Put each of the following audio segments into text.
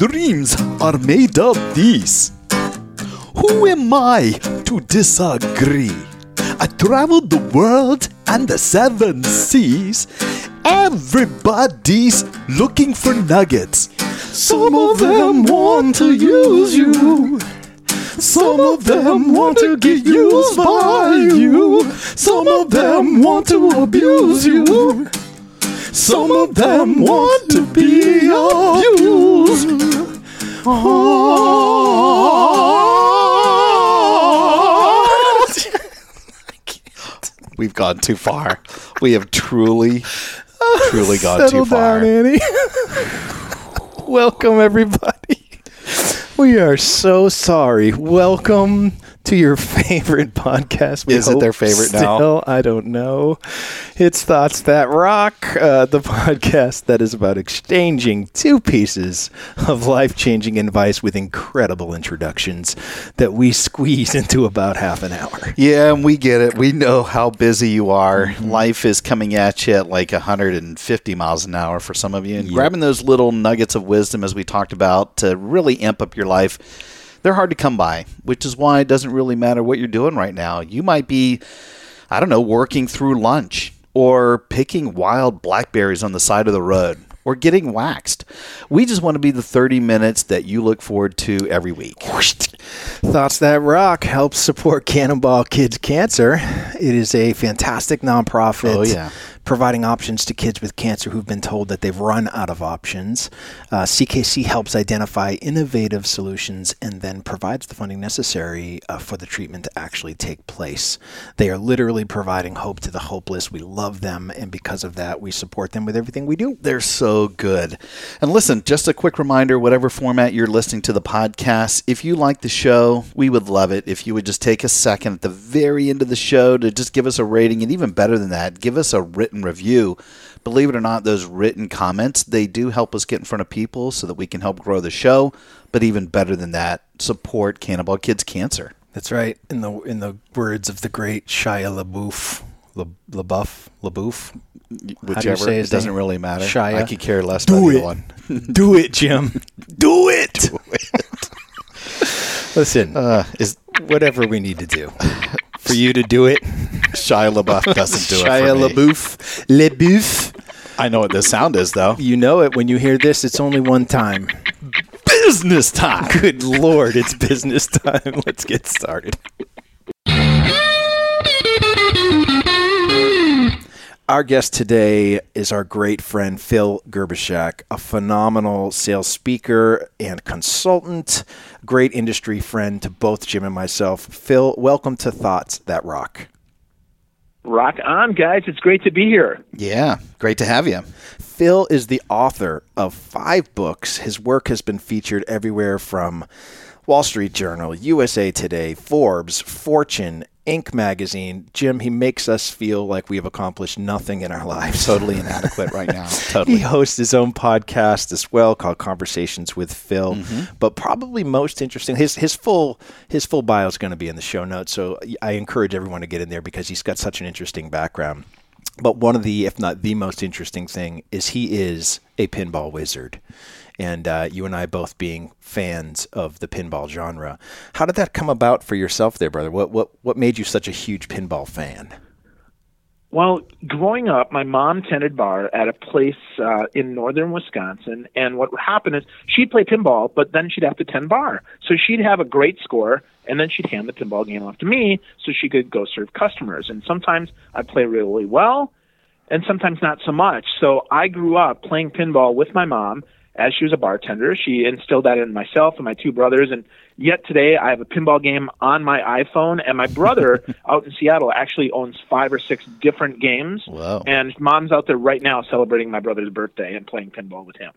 Dreams are made of these. Who am I to disagree? I traveled the world and the seven seas. Everybody's looking for nuggets. Some of them want to use you. Some of them want to get used by you. Some of them want to abuse you. Some of them want to be abused. We've gone too far. We have truly, truly gone Settle too far. down, Annie. Welcome, everybody. We are so sorry. Welcome to your favorite podcast. We Is it their favorite now? I don't know. It's Thoughts That Rock, uh, the podcast that is about exchanging two pieces of life changing advice with incredible introductions that we squeeze into about half an hour. Yeah, and we get it. We know how busy you are. Mm-hmm. Life is coming at you at like 150 miles an hour for some of you. And grabbing those little nuggets of wisdom, as we talked about, to really amp up your life, they're hard to come by, which is why it doesn't really matter what you're doing right now. You might be, I don't know, working through lunch or picking wild blackberries on the side of the road. Or getting waxed. We just want to be the 30 minutes that you look forward to every week. Thoughts That Rock helps support Cannonball Kids Cancer. It is a fantastic nonprofit Oh, yeah. Providing options to kids with cancer who've been told that they've run out of options. Uh, CKC helps identify innovative solutions and then provides the funding necessary uh, for the treatment to actually take place. They are literally providing hope to the hopeless. We love them, and because of that, we support them with everything we do. They're so good. And listen, just a quick reminder whatever format you're listening to the podcast, if you like the show, we would love it if you would just take a second at the very end of the show to just give us a rating. And even better than that, give us a written review. Believe it or not, those written comments, they do help us get in front of people so that we can help grow the show. But even better than that, support Cannonball Kids Cancer. That's right. In the in the words of the great Shia LaBeouf, La, LaBeouf, LaBeouf. Whichever, it doesn't name? really matter. Shia? I could care less Do it. one. Do it, Jim. Do it. Listen, Uh, is whatever we need to do for you to do it. Shia LaBeouf doesn't do Shia it me. LaBeouf, LaBeouf. I know what the sound is, though. You know it when you hear this. It's only one time. Business time. Good lord, it's business time. Let's get started. Our guest today is our great friend Phil Gerbyshak, a phenomenal sales speaker and consultant, great industry friend to both Jim and myself. Phil, welcome to Thoughts That Rock. Rock on, guys. It's great to be here. Yeah, great to have you. Phil is the author of five books. His work has been featured everywhere from Wall Street Journal, USA Today, Forbes, Fortune, Inc. magazine. Jim, he makes us feel like we have accomplished nothing in our lives. Totally inadequate right now. Totally. He hosts his own podcast as well called Conversations with Phil. Mm-hmm. But probably most interesting his his full his full bio is going to be in the show notes. So I encourage everyone to get in there because he's got such an interesting background. But one of the, if not the most interesting thing, is he is a pinball wizard. And uh, you and I both being fans of the pinball genre. How did that come about for yourself there, brother? What what what made you such a huge pinball fan? Well, growing up, my mom tended bar at a place uh, in northern Wisconsin, and what would happen is she'd play pinball, but then she'd have to tend bar. So she'd have a great score, and then she'd hand the pinball game off to me so she could go serve customers. And sometimes I'd play really well, and sometimes not so much. So I grew up playing pinball with my mom, as she was a bartender. She instilled that in myself and my two brothers. And yet today I have a pinball game on my iPhone. And my brother out in Seattle actually owns five or six different games. Wow. And mom's out there right now celebrating my brother's birthday and playing pinball with him.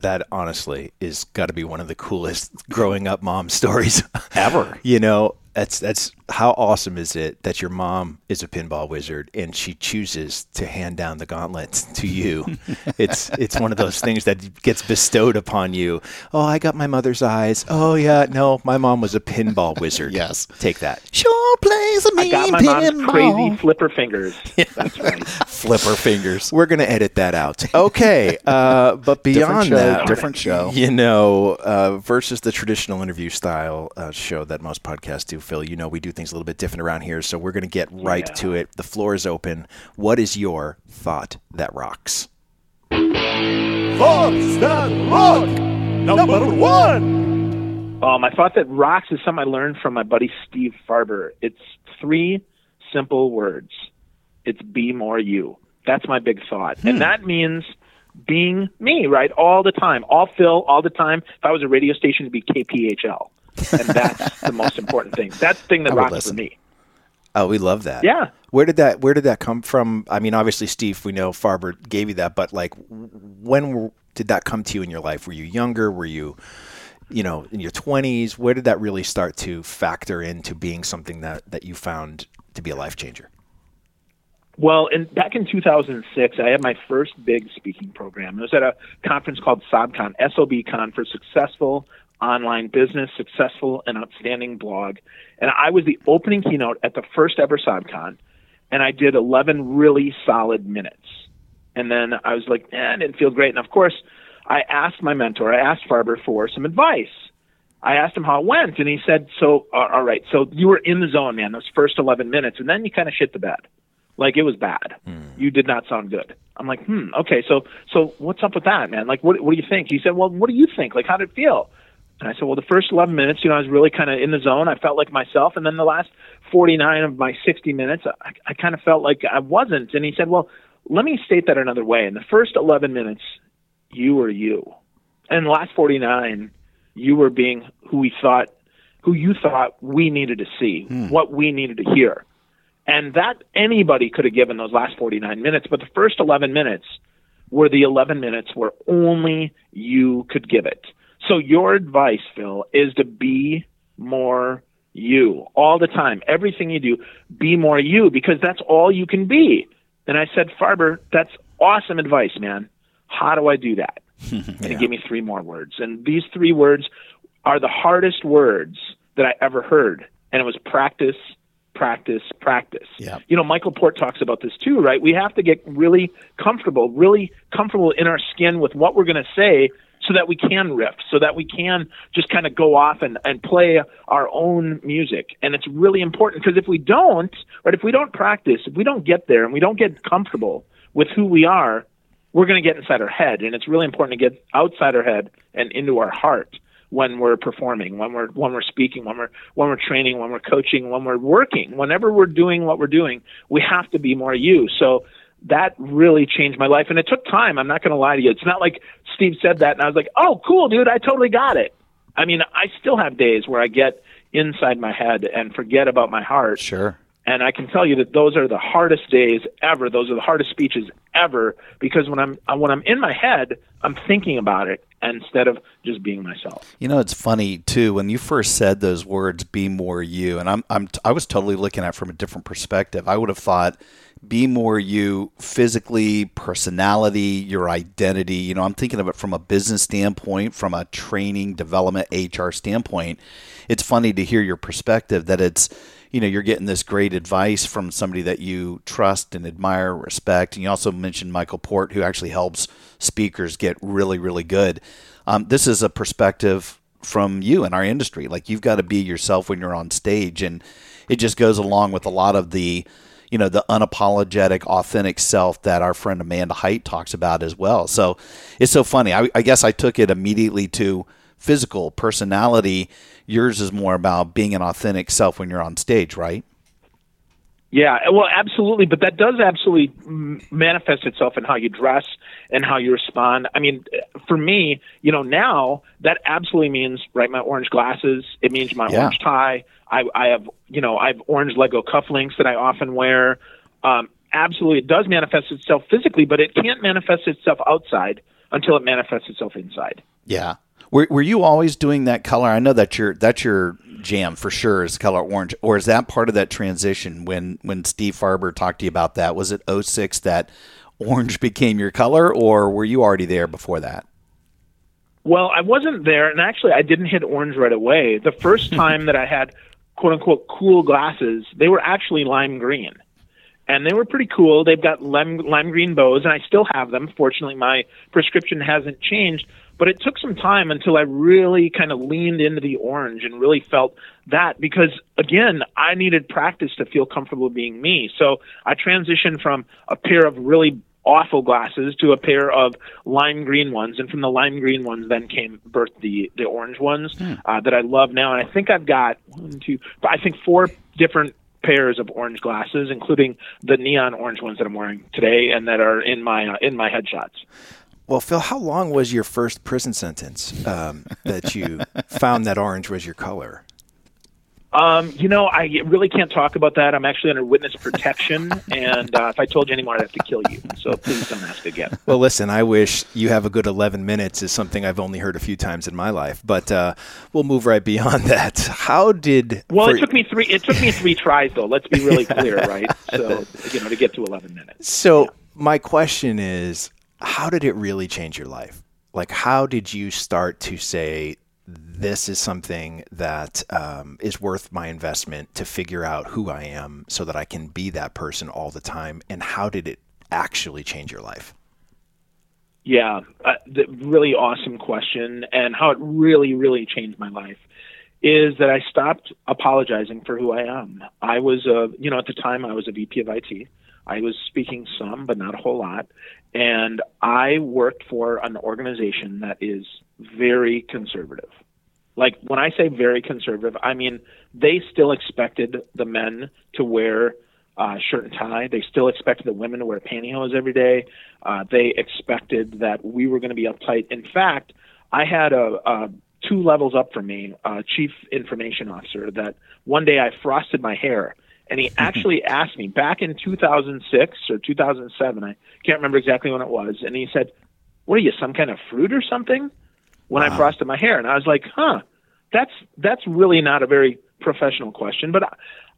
That honestly is got to be one of the coolest growing up mom stories Ever. you know, that's that's how awesome is it that your mom is a pinball wizard and she chooses to hand down the gauntlet to you. it's it's one of those things that gets bestowed upon you. Oh, I got my mother's eyes. Oh yeah, no, my mom was a pinball wizard. Yes. Take that. Sure plays a I mean got my mom's pinball. crazy flipper fingers. Yeah. That's right. Flipper fingers. We're gonna edit that out. Okay, uh, but beyond show, that, different show. You know, uh, versus the traditional interview style uh, show that most podcasts do, Phil. You know, we do things a little bit different around here, so we're gonna get right Yeah. to it. The floor is open. What is your thought that rocks? Thoughts that rock. Number one. Um, I thought that rocks is something I learned from my buddy Steve Farber. It's three simple words. It's be more you. That's my big thought. And hmm. that means being me, right? All the time. All Phil, all the time. If I was a radio station, it'd be KPHL. And that's the most important thing. That's the thing that rocks listen. for me. Oh, we love that. Yeah. Where did that Where did that come from? I mean, obviously, Steve, we know Farber gave you that, but like, when did that come to you in your life? Were you younger? Were you, you know, in your twenties? Where did that really start to factor into being something that that you found to be a life changer? Well, in, back in 2006, I had my first big speaking program. It was at a conference called SOBCon, SOBCon for Successful Online Business, Successful and Outstanding Blog. And I was the opening keynote at the first ever SOBCon, and I did 11 really solid minutes. And then I was like, eh, I didn't feel great. And of course, I asked my mentor, I asked Farber for some advice. I asked him how it went, and he said, "So, all right, so you were in the zone, man. Those first 11 minutes, and then you kind of shit the bed. Like it was bad. You did not sound good." I'm like, "Hmm, okay. So, so what's up with that, man? Like, what, what do you think?" He said, "Well, what do you think? Like, how did it feel?" And I said, "Well, the first 11 minutes, you know, I was really kind of in the zone. I felt like myself, and then the last 49 of my 60 minutes, I, I kind of felt like I wasn't." And he said, "Well, let me state that another way. In the first 11 minutes, you were you, and the last 49." you were being who we thought who you thought we needed to see what we needed to hear and that anybody could have given those last 49 minutes but the first 11 minutes were the 11 minutes where only you could give it. So your advice phil is to be more you all the time. Everything you do be more you because that's all you can be. And i said farber that's awesome advice man. How do i do that? And he gave me three more words. And these three words are the hardest words that I ever heard. And it was practice, practice, practice. Yeah. You know, Michael Port talks about this too, right? We have to get really comfortable, really comfortable in our skin with what we're going to say so that we can riff, so that we can just kind of go off and, and play our own music. And it's really important because if we don't, right, if we don't practice, if we don't get there and we don't get comfortable with who we are, we're going to get inside our head. And it's really important to get outside our head and into our heart when we're performing, when we're when we're speaking, when we're when we're training, when we're coaching, when we're working, whenever we're doing what we're doing, we have to be more you. So that really changed my life and it took time. I'm not going to lie to you. It's not like Steve said that and I was like, "Oh, cool, dude. I totally got it." I mean, I still have days where I get inside my head and forget about my heart. Sure. And I can tell you that those are the hardest days ever. Those are the hardest speeches ever because when I'm when I'm in my head, I'm thinking about it instead of just being myself. You know, it's funny too when you first said those words, "Be more you," and I'm I'm I was totally looking at it from a different perspective. I would have thought, "Be more you," physically, personality, your identity. You know, I'm thinking of it from a business standpoint, from a training, development, HR standpoint. It's funny to hear your perspective that it's you know you're getting this great advice from somebody that you trust and admire respect and you also mentioned michael port who actually helps speakers get really really good um, this is a perspective from you in our industry like you've got to be yourself when you're on stage and it just goes along with a lot of the you know the unapologetic authentic self that our friend amanda height talks about as well. So it's so funny. I, I guess i took it immediately to physical personality. Yours is more about being an authentic self when you're on stage right Yeah, well, absolutely, but that does absolutely manifest itself in how you dress and how you respond. I mean, for me, you know, now that absolutely means right my orange glasses. It means my yeah. orange tie. I, I have, you know, I have orange Lego cufflinks that I often wear. Um, absolutely, it does manifest itself physically, but it can't manifest itself outside until it manifests itself inside. Yeah. Were, were you always doing that color? I know that your that's your jam for sure is color orange, or is that part of that transition when when Steve Farber talked to you about that? Was it 06 that orange became your color, or were you already there before that? Well, I wasn't there, and actually, I didn't hit orange right away. The first time that I had quote unquote cool glasses, they were actually lime green and they were pretty cool. They've got lime, lime green bows, and I still have them. Fortunately, my prescription hasn't changed, but it took some time until I really kind of leaned into the orange and really felt that because, again, I needed practice to feel comfortable being me. So I transitioned from a pair of really awful glasses to a pair of lime green ones, and from the lime green ones then came birth the the orange ones hmm. uh, that I love now. And I think I've got one, two, I think four different pairs of orange glasses, including the neon orange ones that I'm wearing today and that are in my uh, in my headshots. Well, Phil, how long was your first prison sentence um, that you found that orange was your color? Um, you know, I really can't talk about that. I'm actually under witness protection, and uh, if I told you anymore, I'd have to kill you. So please don't ask again. Well, listen, I wish you have a good 11 minutes is something I've only heard a few times in my life, but uh, we'll move right beyond that. How did? Well, for... it took me three. It took me three tries, though. Let's be really clear, right? So you know, to get to 11 minutes. So yeah. my question is, how did it really change your life? Like, how did you start to say? this is something that um, is worth my investment to figure out who I am so that I can be that person all the time? And how did it actually change your life? Yeah, uh, the really awesome question. And how it really, really changed my life is that I stopped apologizing for who I am. I was a, you know, at the time I was a VP of IT. I was speaking some, but not a whole lot. And I worked for an organization that is very conservative. Like when I say very conservative, I mean they still expected the men to wear uh, shirt and tie. They still expected the women to wear pantyhose every day. Uh, they expected that we were going to be uptight. In fact, I had a, a two levels up from me, uh, chief information officer, that one day I frosted my hair, and he mm-hmm. actually asked me back in 2006 or 2007. I can't remember exactly when it was, and he said, "What are you, some kind of fruit or something?" when wow. I frosted my hair, and I was like, "Huh, that's that's really not a very professional question." But I,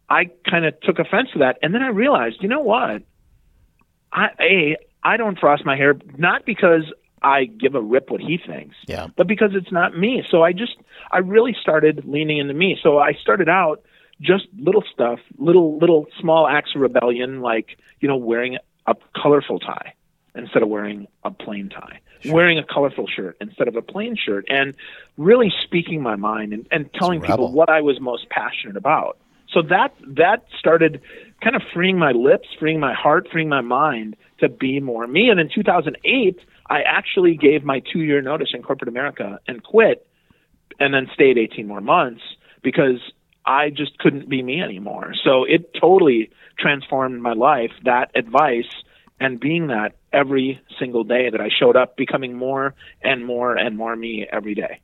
I kind of took offense to that, and then I realized, you know what? I a I don't frost my hair not because I give a rip what he thinks, yeah. but because it's not me. So I just I really started leaning into me. So I started out just little stuff, little little small acts of rebellion, like you know wearing a colorful tie instead of wearing a plain tie sure. wearing a colorful shirt instead of a plain shirt, and really speaking my mind and, and telling people what I was most passionate about. So that that started kind of freeing my lips, freeing my heart, freeing my mind to be more me. And in 2008, I actually gave my two year notice in corporate America and quit, and then stayed 18 more months because I just couldn't be me anymore. So it totally transformed my life. That advice and being that every single day that I showed up, becoming more and more and more me every day.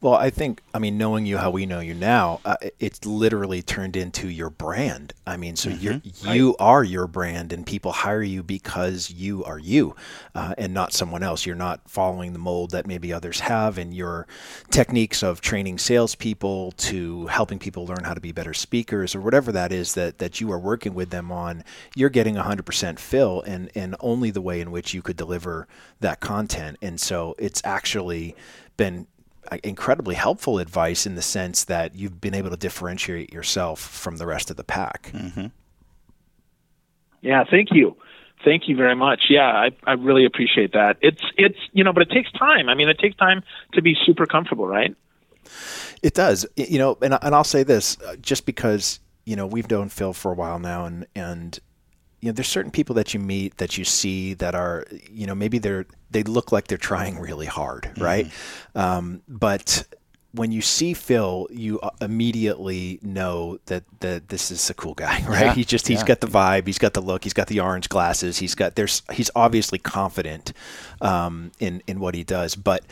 Well, I think, I mean, knowing you how we know you now, uh, it's literally turned into your brand. I mean, so mm-hmm. you you are your brand, and people hire you because you are you, uh, and not someone else. You're not following the mold that maybe others have, and your techniques of training salespeople to helping people learn how to be better speakers, or whatever that is that that you are working with them on. You're getting 100% fill, and and only the way in which you could deliver that content. And so it's actually been incredibly helpful advice in the sense that you've been able to differentiate yourself from the rest of the pack. Mm-hmm. Yeah, thank you. Thank you very much. Yeah, I, I really appreciate that. It's it's you know, but it takes time. I mean, it takes time to be super comfortable, right? It does. You know, and and I'll say this uh, just because you know we've known Phil for a while now, and and you know, there's certain people that you meet that you see that are, you know, maybe they're they look like they're trying really hard, mm-hmm. right? Um, but when you see Phil, you uh, immediately know that that this is a cool guy, right? Yeah, He just he's yeah. got the vibe, he's got the look, he's got the orange glasses, he's got there's he's obviously confident um, in in what he does, but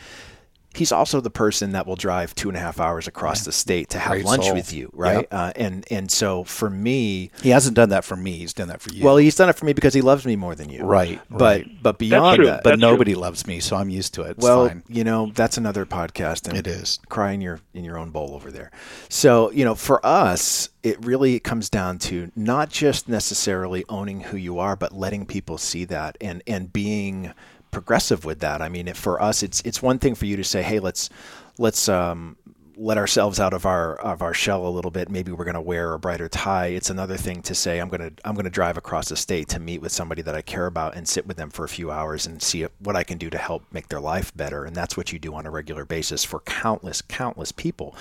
he's also the person that will drive two and a half hours across the state to have Great lunch soul. with you, right? Yep. Uh, and and so for me, He hasn't done that for me. He's done that for you. well, he's done it for me because he loves me more than you, Right, But right. but beyond that, but That's true. nobody loves me, so I'm used to it. It's well, fine. you know, that's another podcast. And It is. Cry in your in your own bowl over there. So, you know, for us, it really comes down to not just necessarily owning who you are, but letting people see that and and being progressive with that. I mean, for us, it's it's one thing for you to say, "Hey, let's let's um, let ourselves out of our of our shell a little bit. Maybe we're going to wear a brighter tie." It's another thing to say, "I'm going to I'm going to drive across the state to meet with somebody that I care about and sit with them for a few hours and see what I can do to help make their life better." And that's what you do on a regular basis for countless countless people.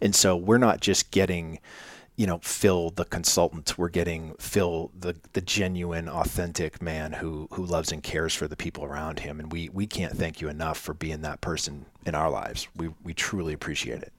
And so we're not just getting you know, Phil the consultant. We're getting Phil the the genuine, authentic man who who loves and cares for the people around him. And we we can't thank you enough for being that person in our lives. We we truly appreciate it.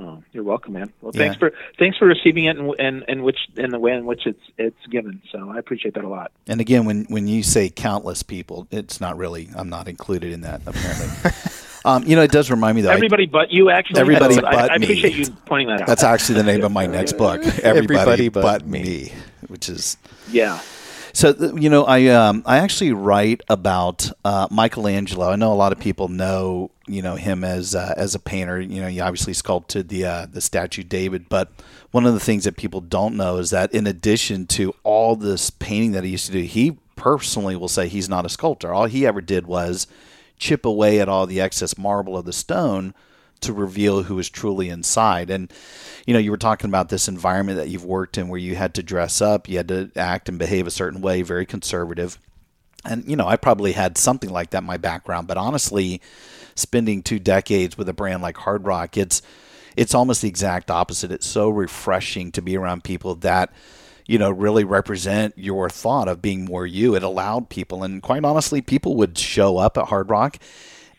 Oh, you're welcome, man. Well, Yeah. thanks for thanks for receiving it and and and which in the way in which it's it's given. So I appreciate that a lot. And again, when when you say countless people, it's not really. I'm not included in that apparently. um, you know, it does remind me though. I- Everybody but you, actually. Everybody So I, but I me. appreciate you pointing that out. that's actually the name of my next book. Everybody, Everybody but, but me. me. which is yeah. So you know, I um, I actually write about uh, Michelangelo. I know a lot of people know you know him as uh, as a painter. You know, he obviously sculpted the uh, the statue David. But one of the things that people don't know is that in addition to all this painting that he used to do, he personally will say he's not a sculptor. All he ever did was chip away at all the excess marble of the stone to reveal who is truly inside. And you know, you were talking about this environment that you've worked in where you had to dress up, you had to act and behave a certain way, very conservative. And you know, I probably had something like that in my background, but honestly, spending two decades with a brand like Hard Rock, it's it's almost the exact opposite. It's so refreshing to be around people that you know really represent your thought of being more you. It allowed people, and quite honestly, people would show up at Hard Rock,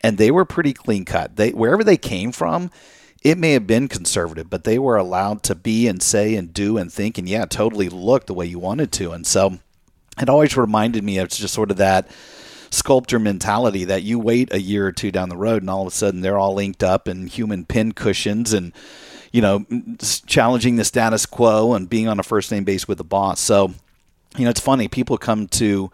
and they were pretty clean cut. They wherever they came from, it may have been conservative, but they were allowed to be and say and do and think and yeah, totally look the way you wanted to. And so it always reminded me of just sort of that sculptor mentality that you wait a year or two down the road and all of a sudden they're all linked up in human pin cushions and you know challenging the status quo and being on a first name base with the boss. So you know it's funny people come to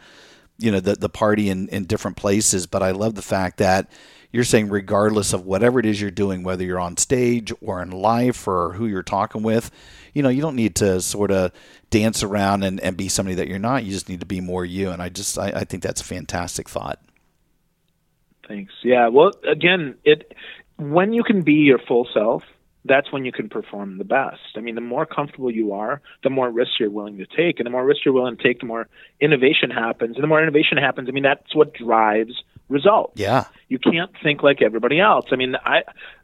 you know the the party in in different places, but I love the fact that you're saying regardless of whatever it is you're doing, whether you're on stage or in life or who you're talking with, you know, you don't need to sort of dance around and, and be somebody that you're not. You just need to be more you. And I just I, I think that's a fantastic thought. Thanks. Yeah. Well, again, it when you can be your full self, that's when you can perform the best. I mean, the more comfortable you are, the more risks you're willing to take, and the more risks you're willing to take, the more innovation happens. And the more innovation happens, I mean, that's what drives results. Yeah. You can't think like everybody else. I mean, I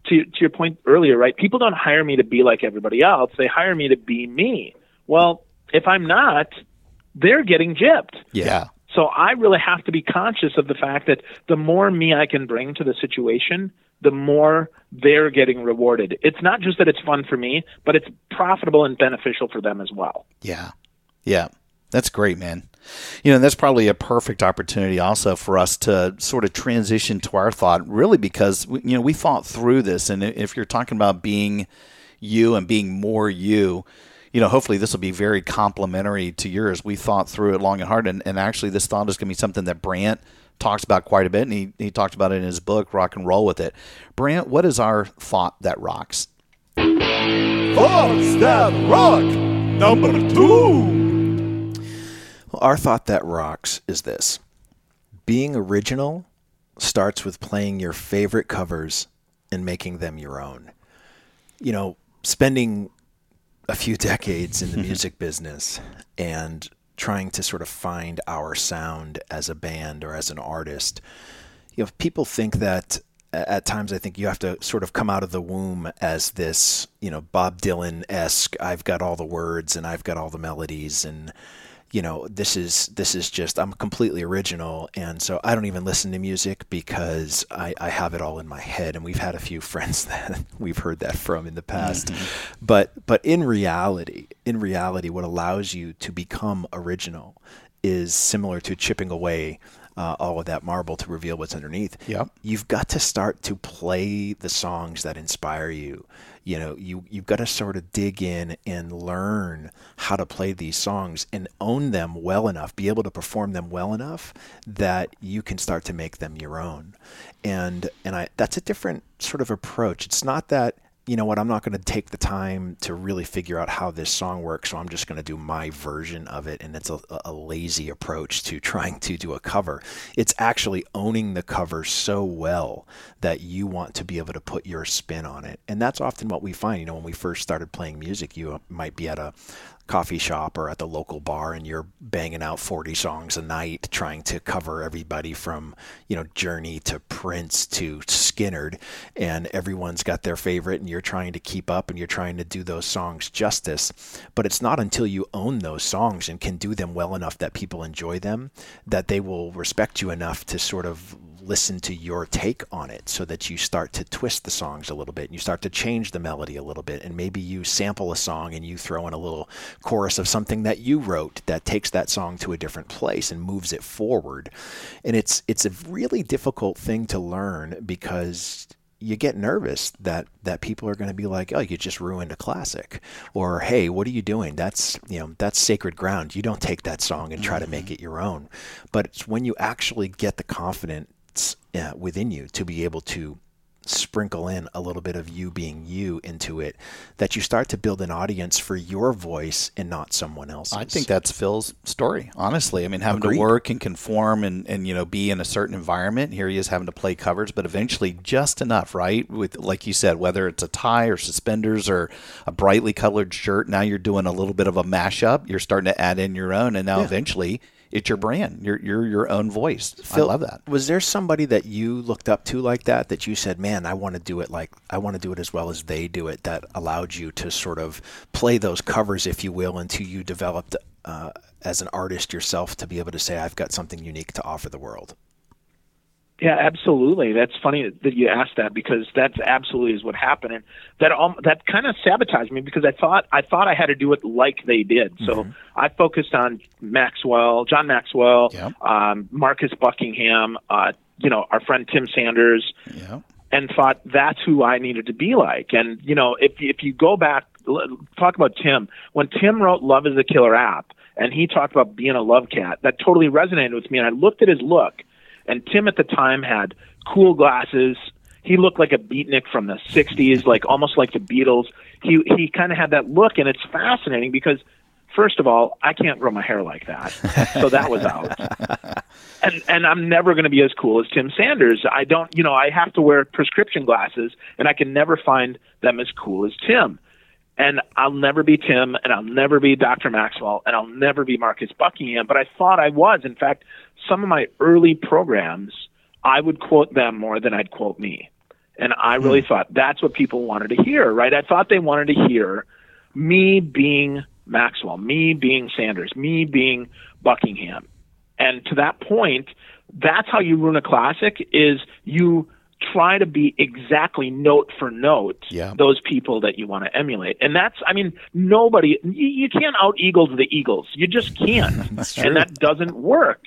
to to your point earlier, right? People don't hire me to be like everybody else. They hire me to be me. Well, if I'm not, they're getting gypped. Yeah. So I really have to be conscious of the fact that the more me I can bring to the situation, the more they're getting rewarded. It's not just that it's fun for me, but it's profitable and beneficial for them as well. Yeah. Yeah. That's great, man. You know, that's probably a perfect opportunity also for us to sort of transition to our thought, really, because, we- you know, we thought through this. And if you're talking about being you and being more you, you know, hopefully this will be very complimentary to yours. We thought through it long and hard. And, and actually, this thought is going to be something that Brant talks about quite a bit. And he, he talked about it in his book, Rock and Roll with It. Brant, what is our thought that rocks? Thoughts that rock. Number two. Well, our thought that rocks is this being original starts with playing your favorite covers and making them your own. You know, spending a few decades in the music business and trying to sort of find our sound as a band or as an artist, you know, people think that at times I think you have to sort of come out of the womb as this, you know, Bob Dylan esque. I've got all the words and I've got all the melodies, and you know, this is this is just I'm completely original, and so I don't even listen to music because I, I have it all in my head. And we've had a few friends that we've heard that from in the past. Mm-hmm. But but in reality, in reality, what allows you to become original is similar to chipping away uh, all of that marble to reveal what's underneath. Yep. You've got to start to play the songs that inspire you. You know, you you've got to sort of dig in and learn how to play these songs and own them well enough, be able to perform them well enough that you can start to make them your own. And and I that's a different sort of approach. It's not that you know what, I'm not going to take the time to really figure out how this song works, so I'm just going to do my version of it. And it's a, a, lazy approach to trying to do a cover. It's actually owning the cover so well that you want to be able to put your spin on it. And that's often what we find. You know, when we first started playing music, you might be at a coffee shop or at the local bar and you're banging out 40 songs a night trying to cover everybody from you know journey to prince to skynyrd and everyone's got their favorite and you're trying to keep up and you're trying to do those songs justice. But it's not until you own those songs and can do them well enough that people enjoy them that they will respect you enough to sort of listen to your take on it so that you start to twist the songs a little bit and you start to change the melody a little bit and maybe you sample a song and you throw in a little chorus of something that you wrote that takes that song to a different place and moves it forward and it's it's a really difficult thing to learn because you get nervous that that people are going to be like, "Oh, you just ruined a classic," or "Hey, what are you doing? That's you know that's sacred ground. You don't take that song and try mm-hmm. to make mm-hmm. it your own." But it's when you actually get the confident uh, within you to be able to sprinkle in a little bit of you being you into it that you start to build an audience for your voice and not someone else's. I think that's Phil's story, honestly. I mean, having Agreed. to work and conform and, and, you know, be in a certain environment. Here he is having to play covers, but eventually just enough, right? With, like you said, whether it's a tie or suspenders or a brightly colored shirt, now you're doing a little bit of a mashup. You're starting to add in your own. And now yeah. eventually it's your brand. You're you're your own voice. Phil, I love that. Was there somebody that you looked up to like that that you said, "Man, I want to do it like I want to do it as well as they do it." That allowed you to sort of play those covers, if you will, until you developed uh, as an artist yourself to be able to say, "I've got something unique to offer the world." Yeah, absolutely. That's funny that you asked that because that's absolutely is what happened, and that um, that kind of sabotaged me because I thought I thought I had to do it like they did. Mm-hmm. So I focused on Maxwell, John Maxwell, yep. um, Marcus Buckingham, uh, you know, our friend Tim Sanders, yep. and thought that's who I needed to be like. And you know, if if you go back, talk about Tim when Tim wrote "Love Is a Killer App," and he talked about being a love cat, that totally resonated with me. And I looked at his look and Tim at the time had cool glasses. He looked like a beatnik from the '60s, like almost like the Beatles. He he kind of had that look, and it's fascinating because first of all, I can't grow my hair like that, so that was out. and and I'm never going to be as cool as Tim Sanders. I don't, you know, I have to wear prescription glasses, and I can never find them as cool as Tim. And I'll never be Tim, and I'll never be Dr. Maxwell, and I'll never be Marcus Buckingham. But I thought I was. In fact, some of my early programs, I would quote them more than I'd quote me. And I really mm. thought that's what people wanted to hear, right? I thought they wanted to hear me being Maxwell, me being Sanders, me being Buckingham. And to that point, that's how you ruin a classic is you try to be exactly note for note yeah. those people that you want to emulate. And that's, I mean, nobody, you, you can't out Eagles the Eagles. You just can't. and that doesn't work.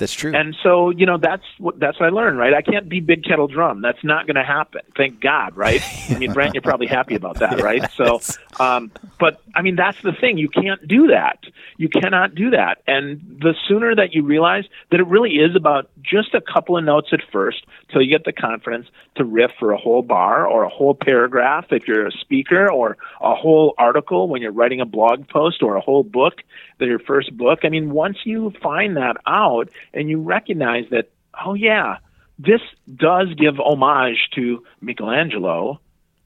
That's true. And so, you know, that's what that's what I learned, right? I can't be big kettle drum. That's not going to happen. Thank God, right? I mean, Brent, you're probably happy about that, right? So, um, but I mean, that's the thing. You can't do that. You cannot do that. And the sooner that you realize that it really is about just a couple of notes at first, till you get the confidence to riff for a whole bar or a whole paragraph if you're a speaker, or a whole article when you're writing a blog post, or a whole book, your first book. I mean, once you find that out and you recognize that, oh, yeah, this does give homage to Michelangelo,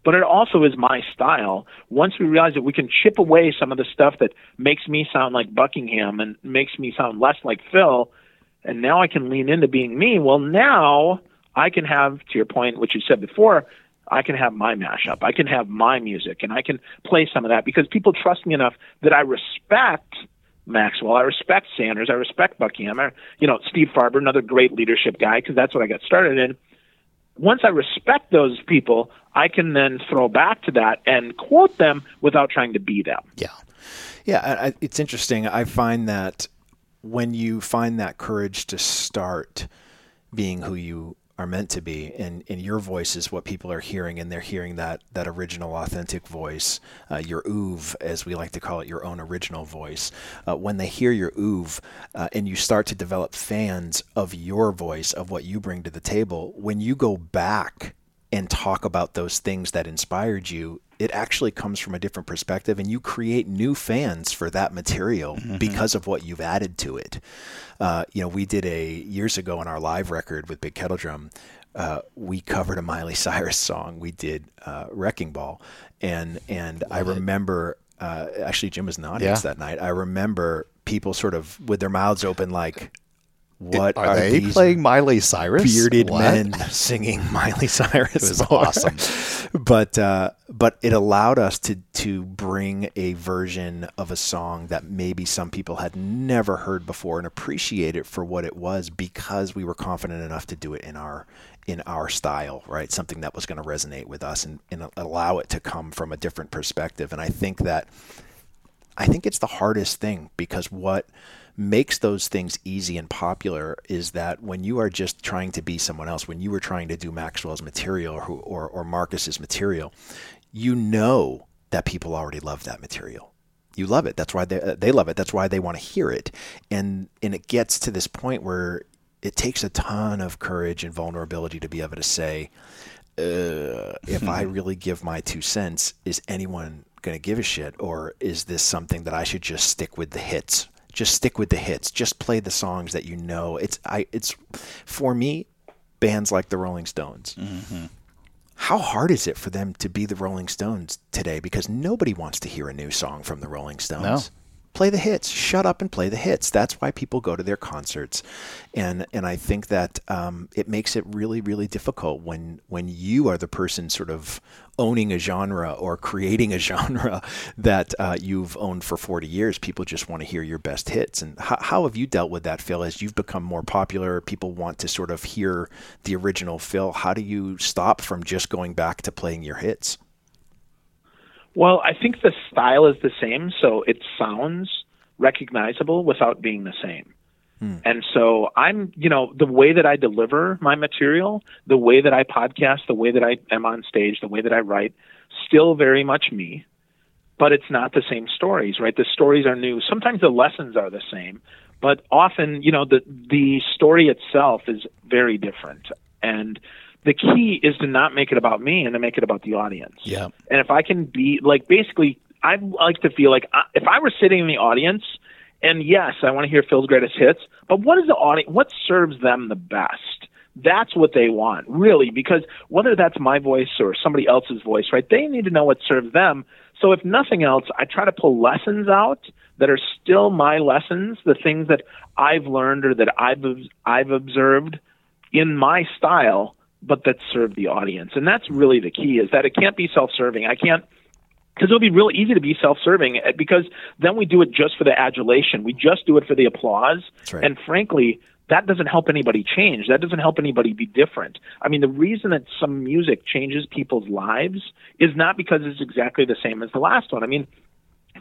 but it also is my style. Once we realize that we can chip away some of the stuff that makes me sound like Buckingham and makes me sound less like Phil, and now I can lean into being me, well, now I can have, to your point, what you said before, I can have my mashup. I can have my music, and I can play some of that because people trust me enough that I respect Maxwell. I respect Sanders. I respect Buckingham. You know, Steve Farber, another great leadership guy, because that's what I got started in. Once I respect those people, I can then throw back to that and quote them without trying to be them. Yeah. Yeah, I, it's interesting. I find that when you find that courage to start being who you are meant to be and, and your voice is what people are hearing and they're hearing that that original authentic voice uh, your oeuvre as we like to call it your own original voice. Uh, when they hear your oeuvre uh, and you start to develop fans of your voice of what you bring to the table when you go back and talk about those things that inspired you it actually comes from a different perspective and you create new fans for that material mm-hmm. because of what you've added to it uh, you know we did a years ago on our live record with big kettle drum uh, we covered a Miley Cyrus song. We did uh, "Wrecking Ball," and and Love I remember uh, actually Jim was in the audience yeah. that night. I remember people sort of with their mouths open, like, what are, are they playing Miley Cyrus? Bearded what? men singing Miley Cyrus. It was awesome, but uh, but it allowed us to to bring a version of a song that maybe some people had never heard before and appreciate it for what it was because we were confident enough to do it in our in our style, right? Something that was going to resonate with us and, and allow it to come from a different perspective. And I think that I think it's the hardest thing because what makes those things easy and popular is that when you are just trying to be someone else, when you were trying to do Maxwell's material or, or, or Marcus's material, you know that people already love that material. You love it. That's why they, they love it. That's why they want to hear it. And, and it gets to this point where it takes a ton of courage and vulnerability to be able to say, uh, if I really give my two cents, is anyone going to give a shit? Or is this something that I should just stick with the hits just stick with the hits. Just play the songs that you know. It's I it's for me bands like the Rolling Stones. Mm-hmm. How hard is it for them to be the Rolling Stones today? Because nobody wants to hear a new song from the Rolling Stones. No play the hits. Shut up and play the hits. That's why people go to their concerts, and and I think that um, it makes it really really difficult when when you are the person sort of owning a genre or creating a genre that uh, you've owned for 40 years. People just want to hear your best hits. And how, how have you dealt with that, Phil? As you've become more popular, people want to sort of hear the original Phil. How do you stop from just going back to playing your hits? Well, I think the style is the same, so it sounds recognizable without being the same. Hmm. And so I'm, you know, the way that I deliver my material, the way that I podcast, the way that I am on stage, the way that I write, still very much me, but it's not the same stories, right? The stories are new. Sometimes the lessons are the same, but often, you know, the the story itself is very different. And the key is to not make it about me and to make it about the audience. Yeah. And if I can be like basically, I like to feel like I, if I were sitting in the audience, and yes, I want to hear Phil's greatest hits, but what is the audience? What serves them the best? That's what they want, really, because whether that's my voice or somebody else's voice, right? They need to know what serves them. So if nothing else, I try to pull lessons out that are still my lessons, the things that I've learned or that I've I've observed in my style but that serve the audience. And that's really the key is that it can't be self-serving. I can't because it'll be real easy to be self-serving eh, because then we do it just for the adulation. We just do it for the applause. Right. And frankly, that doesn't help anybody change. That doesn't help anybody be different. I mean, the reason that some music changes people's lives is not because it's exactly the same as the last one. I mean,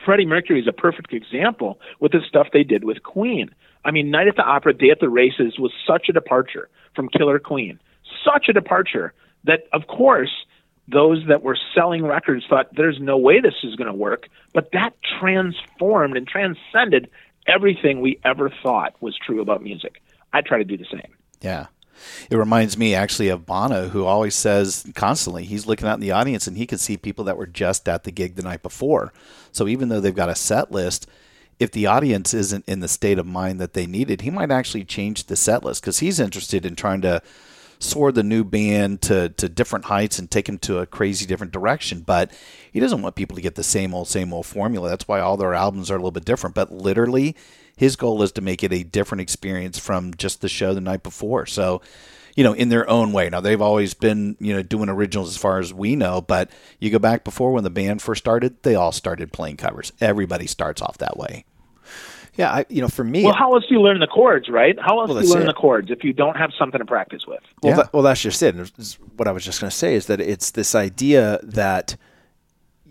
Freddie Mercury is a perfect example with the stuff they did with Queen. I mean, Night at the Opera, Day at the Races was such a departure from Killer Queen such a departure that, of course, those that were selling records thought there's no way this is going to work, but that transformed and transcended everything we ever thought was true about music. I try to do the same. Yeah. It reminds me actually of Bono, who always says constantly he's looking out in the audience and he can see people that were just at the gig the night before. So even though they've got a set list, if the audience isn't in the state of mind that they needed, he might actually change the set list because he's interested in trying to soar the new band to, to different heights and take them to a crazy different direction. But he doesn't want people to get the same old, same old formula. That's why all their albums are a little bit different. But literally, his goal is to make it a different experience from just the show the night before. So, you know, in their own way. Now, they've always been, you know, doing originals as far as we know, but you go back before when the band first started, they all started playing covers. Everybody starts off that way. Yeah, I, you know, for me, Well, how else do you learn the chords, right? How else Well, do you learn it. the chords if you don't have something to practice with? Well, Yeah. that, well, that's just it. What I was just going to say is that it's this idea that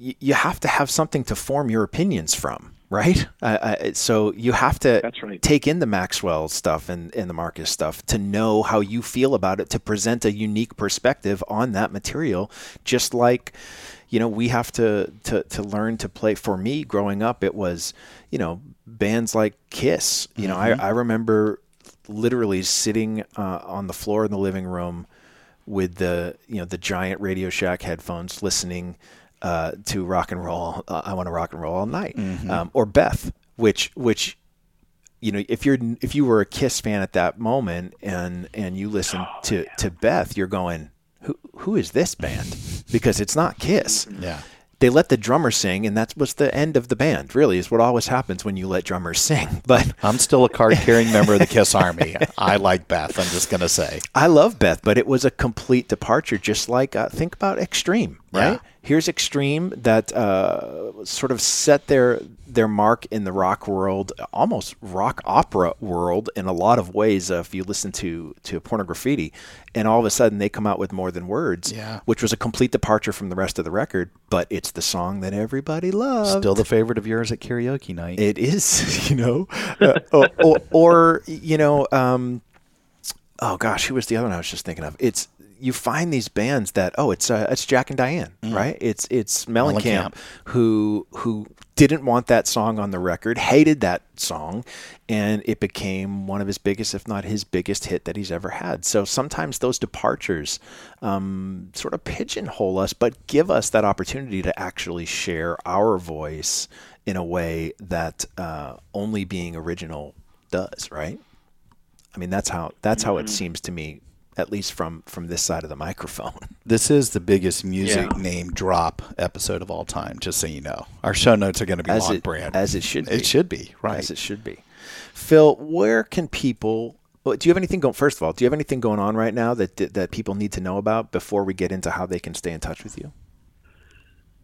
y- you have to have something to form your opinions from, right? Uh, I, so you have to That's right. take in the Maxwell stuff and, and the Marcus stuff to know how you feel about it, to present a unique perspective on that material, just like you know we have to to to learn to play for me growing up it was you know bands like kiss you know I, I remember literally sitting uh, on the floor in the living room with the you know the giant Radio Shack headphones, listening uh, to rock and roll. Uh, I want to rock and roll all night, um, or Beth, which which you know if you're if you were a Kiss fan at that moment and and you listen to to Beth, you're going who who is this band because it's not Kiss. Yeah. They let the drummer sing, and that was the end of the band. Really, is what always happens when you let drummers sing. But I'm still a card carrying member of the Kiss Army. I like Beth. I'm just going to say. I love Beth, but it was a complete departure. Just like uh, think about Extreme, right? Yeah. Here's Extreme that uh, sort of set their their mark in the rock world, almost rock opera world in a lot of ways. Uh, if you listen to to Pornograffitti, and all of a sudden they come out with more than words, Yeah. which was a complete departure from the rest of the record. But it's the song that everybody loves. Still the favorite of yours at karaoke night. It is, you know, uh, or, or, or you know, um, oh gosh, who was the other one I was just thinking of? It's you find these bands that oh, it's uh, it's Jack and Diane, right? It's it's Mellencamp Mellencamp. who who didn't want that song on the record, hated that song, and it became one of his biggest, if not his biggest hit that he's ever had. So sometimes those departures um, sort of pigeonhole us, but give us that opportunity to actually share our voice in a way that uh, only being original does, right? I mean, that's how that's how it seems to me, at least from from this side of the microphone. This is the biggest music Yeah. name drop episode of all time, just so you know. Our show notes are going to be As long it- brand. as it should be. It should be, right. as it should be. Phil, where can people? well, Do you have anything going? First of all, do you have anything going on right now that that people need to know about before we get into how they can stay in touch with you?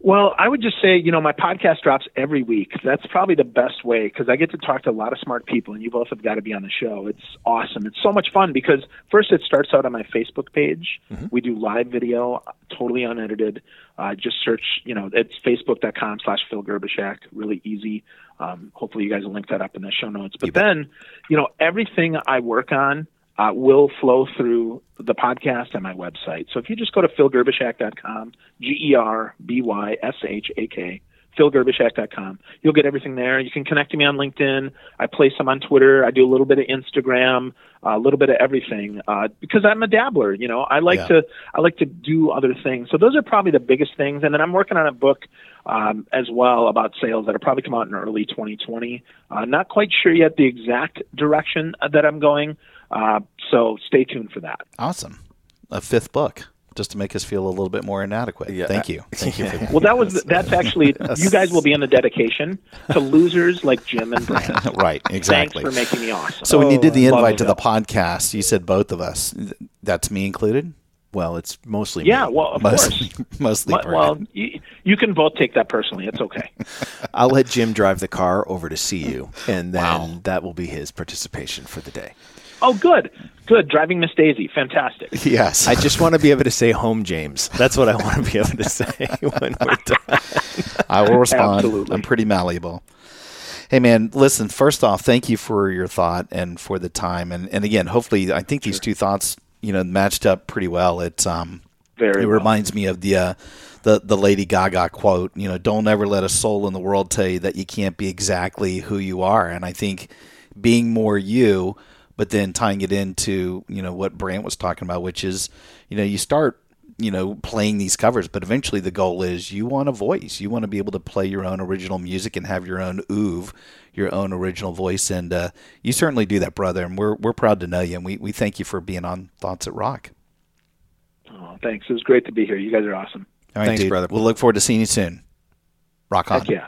Well, I would just say, you know, my podcast drops every week. That's probably the best way because I get to talk to a lot of smart people, and you both have got to be on the show. It's awesome. It's so much fun because first it starts out on my Facebook page. We do live video, totally unedited. Uh, just search, you know, it's facebook.com slash Phil Gerbyshak. Really easy. Um, hopefully you guys will link that up in the show notes. But then, you know, everything I work on uh, will flow through the podcast and my website. So if you just go to philgerbyshak.com, G E R B Y S H A K, philgerbyshak.com, you'll get everything there. You can connect to me on LinkedIn. I play some on Twitter. I do a little bit of Instagram, a little bit of everything uh, because I'm a dabbler. You know, I like Yeah. to I like to do other things. So those are probably the biggest things. And then I'm working on a book um, as well about sales that'll probably come out in early 2020. Uh, not quite sure yet the exact direction that I'm going. Uh, so stay tuned for that. awesome. A fifth book, just to make us feel a little bit more inadequate. Yeah. Thank you. Thank you for that. Well, that was that's actually you guys will be in the dedication to losers like Jim and Brant. right, exactly. Thanks for making me awesome. So when you did the invite it. to the podcast, you said both of us. That's me included. Well, it's mostly yeah, me. well, of Mostly, course. mostly. But- well, you, you can both take that personally. It's okay. I'll let Jim drive the car over to see you, and then that will be his participation for the day. Oh, good, good. Driving Miss Daisy, fantastic. yes. I just want to be able to say home, James. That's what I want to be able to say when we're done. I will respond. Absolutely. I'm pretty malleable. Hey man, listen, first off, thank you for your thought and for the time. And and again, hopefully I think these two thoughts, you know, matched up pretty well. It's um Very it well. reminds me of the uh the, the Lady Gaga quote, you know, don't ever let a soul in the world tell you that you can't be exactly who you are. And I think being more you, but then tying it into, you know, what Brant was talking about, which is, you know, you start you know, playing these covers, but eventually the goal is you want a voice. You want to be able to play your own original music and have your own oeuvre, your own original voice, and uh, you certainly do that, brother. And we're we're proud to know you, and we, we thank you for being on Thoughts That Rock. Oh, thanks. It was great to be here. You guys are awesome. All right, Thanks, dude. brother. We'll look forward to seeing you soon. Rock on. Heck yeah.